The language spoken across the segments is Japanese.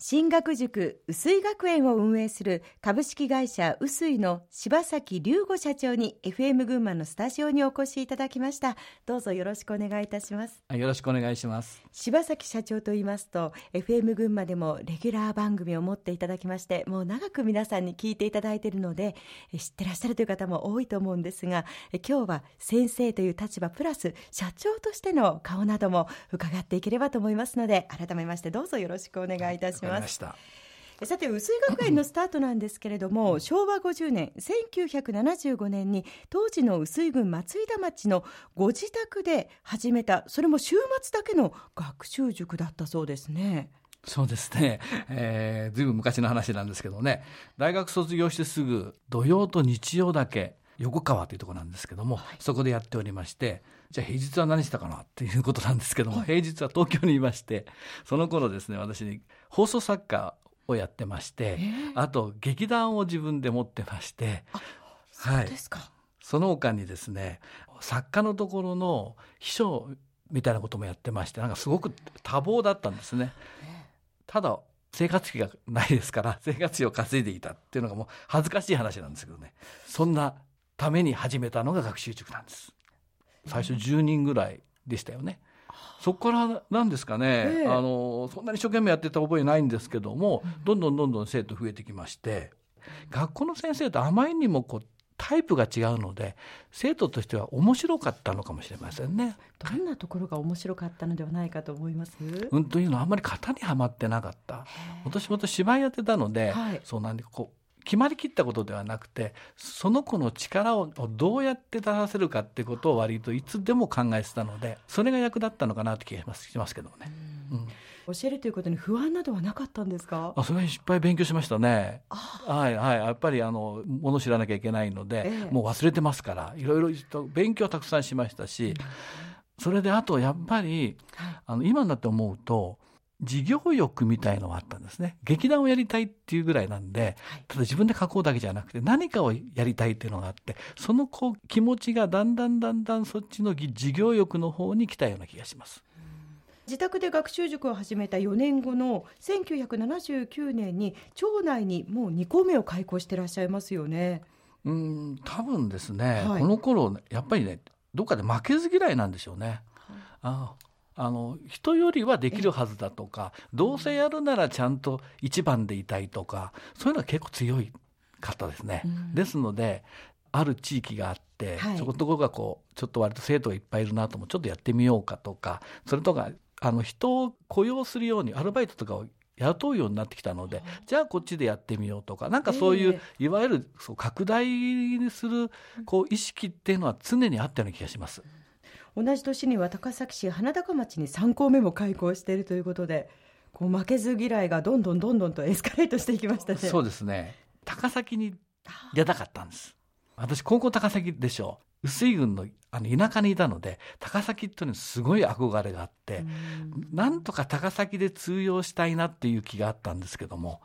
進学塾薄井学園を運営する株式会社薄井の柴崎隆吾社長に FM 群馬のスタジオにお越しいただきました。どうぞよろしくお願いいたします。よろしくお願いします。柴崎社長と言いますと FM 群馬でもレギュラー番組を持っていただきましてもう長く皆さんに聞いていただいているので知ってらっしゃるという方も多いと思うんですが今日は先生という立場プラス社長としての顔なども伺っていければと思いますので改めましてどうぞよろしくお願いいたしますました。さて薄井学園のスタートなんですけれども、昭和50年1975年に当時の薄井郡松井田町のご自宅で始めたそれも週末だけの学習塾だったそうですね。そうですね、えー、ずいぶん昔の話なんですけどね。大学卒業してすぐ土曜と日曜だけ横川というところなんですけども、はい、そこでやっておりましてじゃあ平日は何したかなっていうことなんですけども、はい、平日は東京にいましてその頃ですね私に放送作家をやってまして、あと劇団を自分で持ってまして、はい、その他にですね作家のところの秘書みたいなこともやってましてなんかすごく多忙だったんですね。ただ生活費がないですから生活費を稼いでいたっていうのがもう恥ずかしい話なんですけどね。そんなために始めたのが学習塾なんです。最初10人ぐらいでしたよね。そこからなんですかね、えあのそんなに一生懸命やってた覚えないんですけども、どんどんどんどん生徒増えてきまして学校の先生とあまりにもこうタイプが違うので生徒としては面白かったのかもしれませんね。どんなところが面白かったのではないかと思います？うんというのはあんまり型にはまってなかった。私もと芝居やってたので、はい、そうなんでこう決まりきったことではなくてその子の力をどうやって出させるかってことを割といつでも考えてたのでそれが役立ったのかなという気がしますけどもね。うん。教えるということに不安などはなかったんですか？あそれはいっぱい勉強しましたね。はいはい。やっぱりあのもの知らなきゃいけないので、ええ、もう忘れてますからいろいろと勉強たくさんしましたし、うん、それであとやっぱり、あの今になって思うと事業欲みたいのがあったんですね。劇団をやりたいっていうぐらいなんで、ただ自分で書こうだけじゃなくて何かをやりたいっていうのがあって、そのこう気持ちがだんだんだんだんそっちの事業欲の方に来たような気がします。自宅で学習塾を始めた4年後の1979年に町内にもう2校目を開校してらっしゃいますよね。うん多分ですね、はい、この頃やっぱりねどっかで負けず嫌いなんでしょうね。ああの人よりはできるはずだとかどうせやるならちゃんと一番でいたいとかそういうのは結構強い方ですね。うん、ですのである地域があって、はい、そこところがこうちょっと割と生徒がいっぱいいるなともちょっとやってみようかとかそれとかあの人を雇用するようにアルバイトとかを雇うようになってきたので、じゃあこっちでやってみようとか、なんかそういう、いわゆるそう拡大するこう意識っていうのは常にあったような気がします。同じ年には高崎市花高町に3校目も開校しているということでこう負けず嫌いがどんどんどんどんとエスカレートしていきましたね。そうですね。高崎に出たかったんです。私高校高崎でしょう。薄井郡のあの田舎にいたので高崎っていうのにすごい憧れがあってなんとか高崎で通用したいなっていう気があったんですけども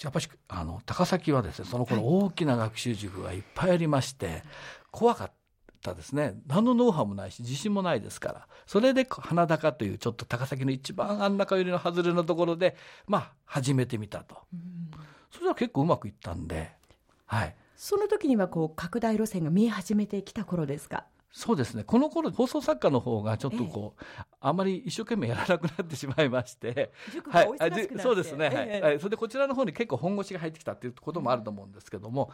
やっぱりあの高崎はですねその頃大きな学習塾がいっぱいありまして怖かったですね。何のノウハウもないし自信もないですから。それで花高というちょっと高崎の一番あん中寄りの外れのところでまあ始めてみたと、それは結構うまくいったんではい。その時にはこう拡大路線が見え始めてきた頃ですか？そうですね。この頃放送作家の方がちょっとこう、ええ、あまり一生懸命やらなくなってしまいまして。はい、そうですね、え、はい、それでこちらの方に結構本腰が入ってきたっていうこともあると思うんですけども、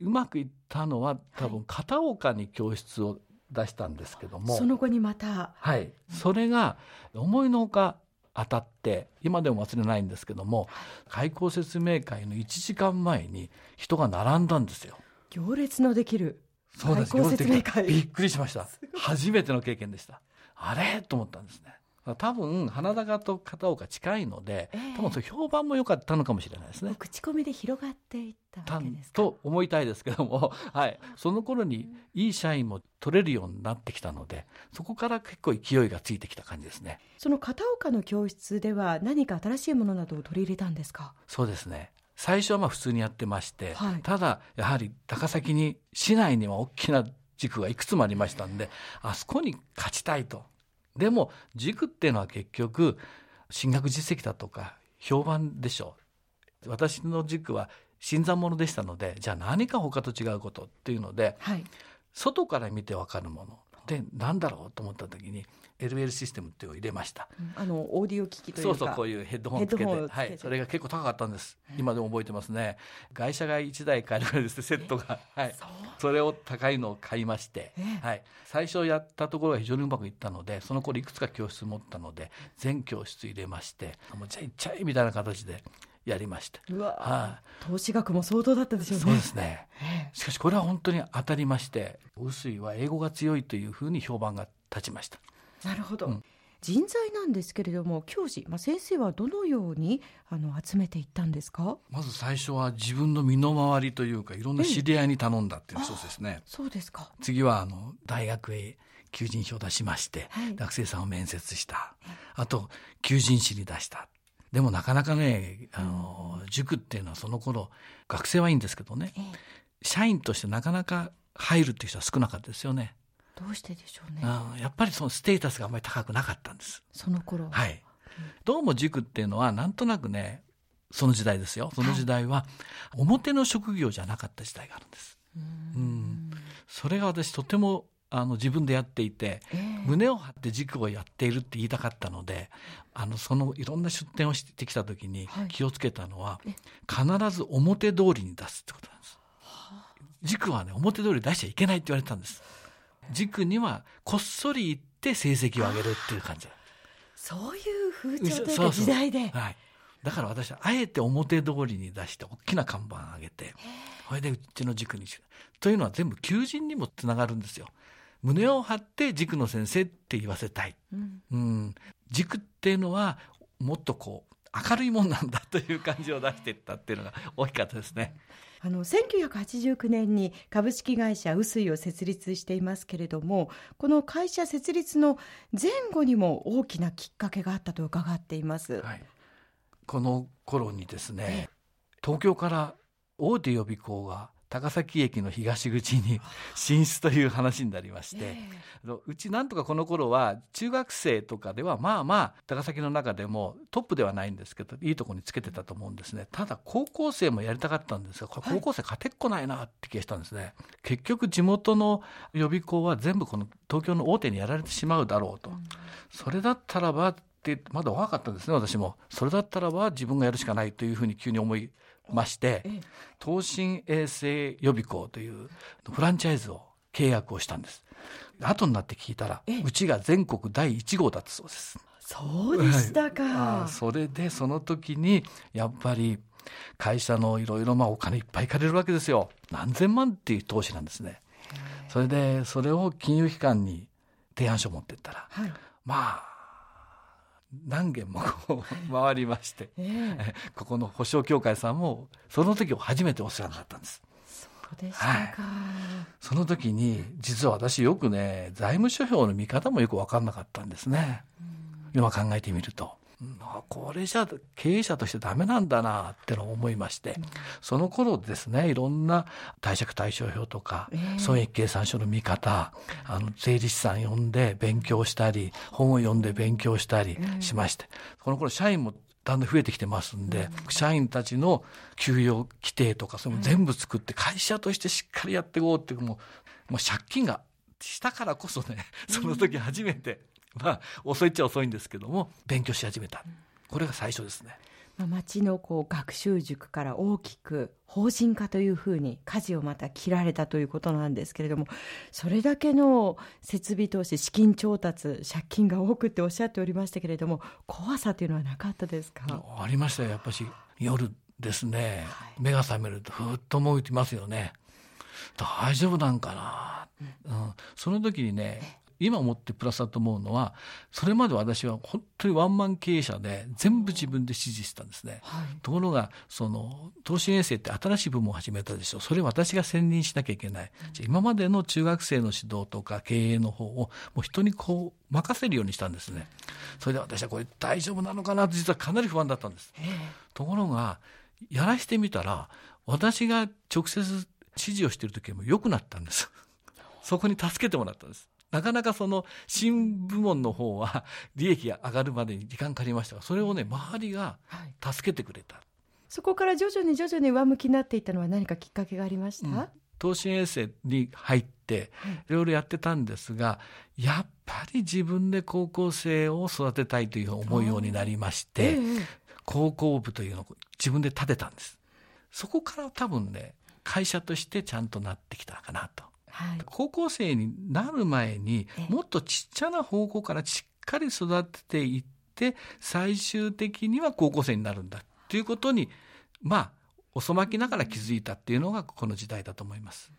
うまくいったのは多分片岡に教室を出したんですけども、その後にまた。はい。それが思いのほか当たって今でも忘れないんですけども開校説明会の1時間前に人が並んだんですよ。行列のできるそうです。びっくりしました。初めての経験でした。あれ？と思ったんですね。多分花高と片岡近いので、えー、多分そ評判も良かったのかもしれないですね。口コミで広がっていったと思いたいですけども、はい、その頃にいい社員も取れるようになってきたのでそこから結構勢いがついてきた感じですね。その片岡の教室では何か新しいものなどを取り入れたんですか？そうですね最初はまあ普通にやってまして、はい、ただやはり高崎に市内には大きな軸がいくつもありましたんであそこに勝ちたいと。でも塾っていうのは結局進学実績だとか評判でしょう。私の塾は新参者でしたのでじゃあ何か他と違うことっていうので、はい、外から見て分かるもので何だろうと思った時に LL システムっていうのを入れました、あのオーディオ機器というそうそうこういうヘッドホンつけてはい、それが結構高かったんです、今でも覚えてますね。外車が1台買えるぐらいですセットが、はい、それを高いのを買いまして、はい、最初やったところが非常にうまくいったのでその頃いくつか教室持ったので全教室入れましてもうじゃあ行っちゃえみたいな形でやりました。はあ、投資額も相当だったでしょうね。そうですね。しかしこれは本当に当たりまして、臼井は英語が強いというふうに評判が立ちました。なるほど。うん、人材なんですけれども教師、まあ、先生はどのようにあの集めていったんですか？まず最初は自分の身の回りというかいろんな知り合いに頼んだっていうそうですね。そうですか次はあの大学へ求人票を出しまして、はい、学生さんを面接した、あと求人誌に出したでもなかなかねあの、塾っていうのはその頃学生はいいんですけどね、社員としてなかなか入るっていう人は少なかったですよね。どうしてでしょうね。やっぱりそのステータスがあんまり高くなかったんです。その頃はい。どうも塾っていうのはなんとなくね、その時代ですよ。その時代は表の職業じゃなかった時代があるんです。うん。それが私とてもあの自分でやっていて、えー、胸を張って塾をやっているって言いたかったのであのそのいろんな出店をしてきた時に気をつけたのは、はい、必ず表通りに出すってことなんです。塾はね表通り出しちゃいけないって言われたんです。塾にはこっそり行って成績を上げるっていう感じ。そういう風潮というか時代で。はい。だから私はあえて表通りに出して大きな看板を上げて、それでうちの塾にしというのは全部求人にもつながるんですよ。胸を張って塾の先生って言わせたい。うん、うん、塾っていうのはもっとこう明るいもんなんだという感じを出していったっていうのが大きかったですね。あの1989年に株式会社臼井を設立していますけれどもこの会社設立の前後にも大きなきっかけがあったと伺っています、はい、この頃にですね東京から大手予備校が高崎駅の東口に進出という話になりまして、うちなんとかこの頃は中学生とかではまあまあ高崎の中でもトップではないんですけどいいとこにつけてたと思うんですね。ただ高校生もやりたかったんですがこれ高校生勝てっこないなって気がしたんですね、はい、結局地元の予備校は全部この東京の大手にやられてしまうだろうと、うん、それだったらばってまだ若かったんですね私もそれだったらば自分がやるしかないというふうに急に思いまして、東進衛生予備校というフランチャイズを契約をしたんです。後になって聞いたら、うちが全国第1号だったそうです。そうでしたか。はい、それでその時にやっぱり会社のいろいろまあお金いっぱい借りるわけですよ。何千万っていう投資なんですね。それでそれを金融機関に提案書を持ってったら、はい、まあ何軒も回りまして、えー、ここの保証協会さんもその時初めてお世話になったんです。そうでしたか、はい、その時に実は私よくね財務諸表の見方もよく分かんなかったんですね、今考えてみると。これじゃ経営者としてダメなんだなってのを思いまして、その頃ですねいろんな貸借対照表とか、損益計算書の見方あの税理士さん呼んで勉強したり本を読んで勉強したりしまして、この頃社員もだんだん増えてきてますんで、社員たちの給与規定とかそれも全部作って会社としてしっかりやっていこうっていうもうもう借金がしたからこそねその時初めてまあ遅いっちゃ遅いんですけども勉強し始めた。これが最初ですね。まあ、町のこう学習塾から大きく法人化というふうに舵をまた切られたということなんですけれどもそれだけの設備投資資金調達借金が多くっておっしゃっておりましたけれども怖さというのはなかったですか？ありましたよ。やっぱし夜ですね、はい、目が覚めるとふっと思いますよね。大丈夫なんかな、うん、うん、その時にね今思ってプラスだと思うのはそれまで私は本当にワンマン経営者で全部自分で指示してたんですね、はい、ところがその投資衛生って新しい部門を始めたでしょ。それ私が専任しなきゃいけない、うん、今までの中学生の指導とか経営の方をもう人にこう任せるようにしたんですね。それで私はこれ大丈夫なのかなと実はかなり不安だったんです。ところがやらしてみたら私が直接指示をしている時も良くなったんです。そこに助けてもらったんですなかなかその新部門の方は 利益が上がるまでに時間かかりましたがそれをね周りが助けてくれた、はい、そこから徐々に徐々に上向きになっていったのは何かきっかけがありました、うん、東進衛星に入ってい。ろいろやってたんですが、やっぱり自分で高校生を育てたいという思うようになりまして、高校部というのを自分で建てたんです。そこから多分ね会社としてちゃん。となってきたかなと。はい、高校生になる前にもっとちっちゃな方向からしっかり育てていって最終的には高校生になるんだということにまあ遅まきながら気づいたっていうのがこの時代だと思います。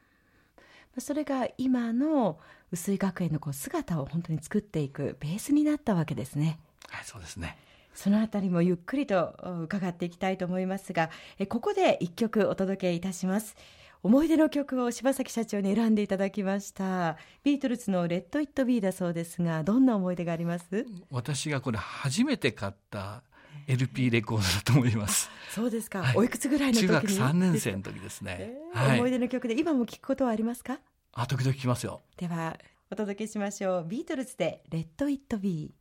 それが今の薄井学園のこう姿を本当に作っていくベースになったわけですね。はい、そうですね。そのあたりもゆっくりと伺っていきたいと思いますが、ここで一曲お届けいたします。思い出の曲を柴崎社長に選んでいただきましたビートルズのレッドイットビーだそうですがどんな思い出があります？私がこれ初めて買った LP レコードだと思います。そうですか。はい、おいくつぐらいの時中学三年生の時ですね、えーはい、思い出の曲で今も聞くことはありますか？あ、時々聞きますよ。ではお届けしましょう。ビートルズでレッドイットビー。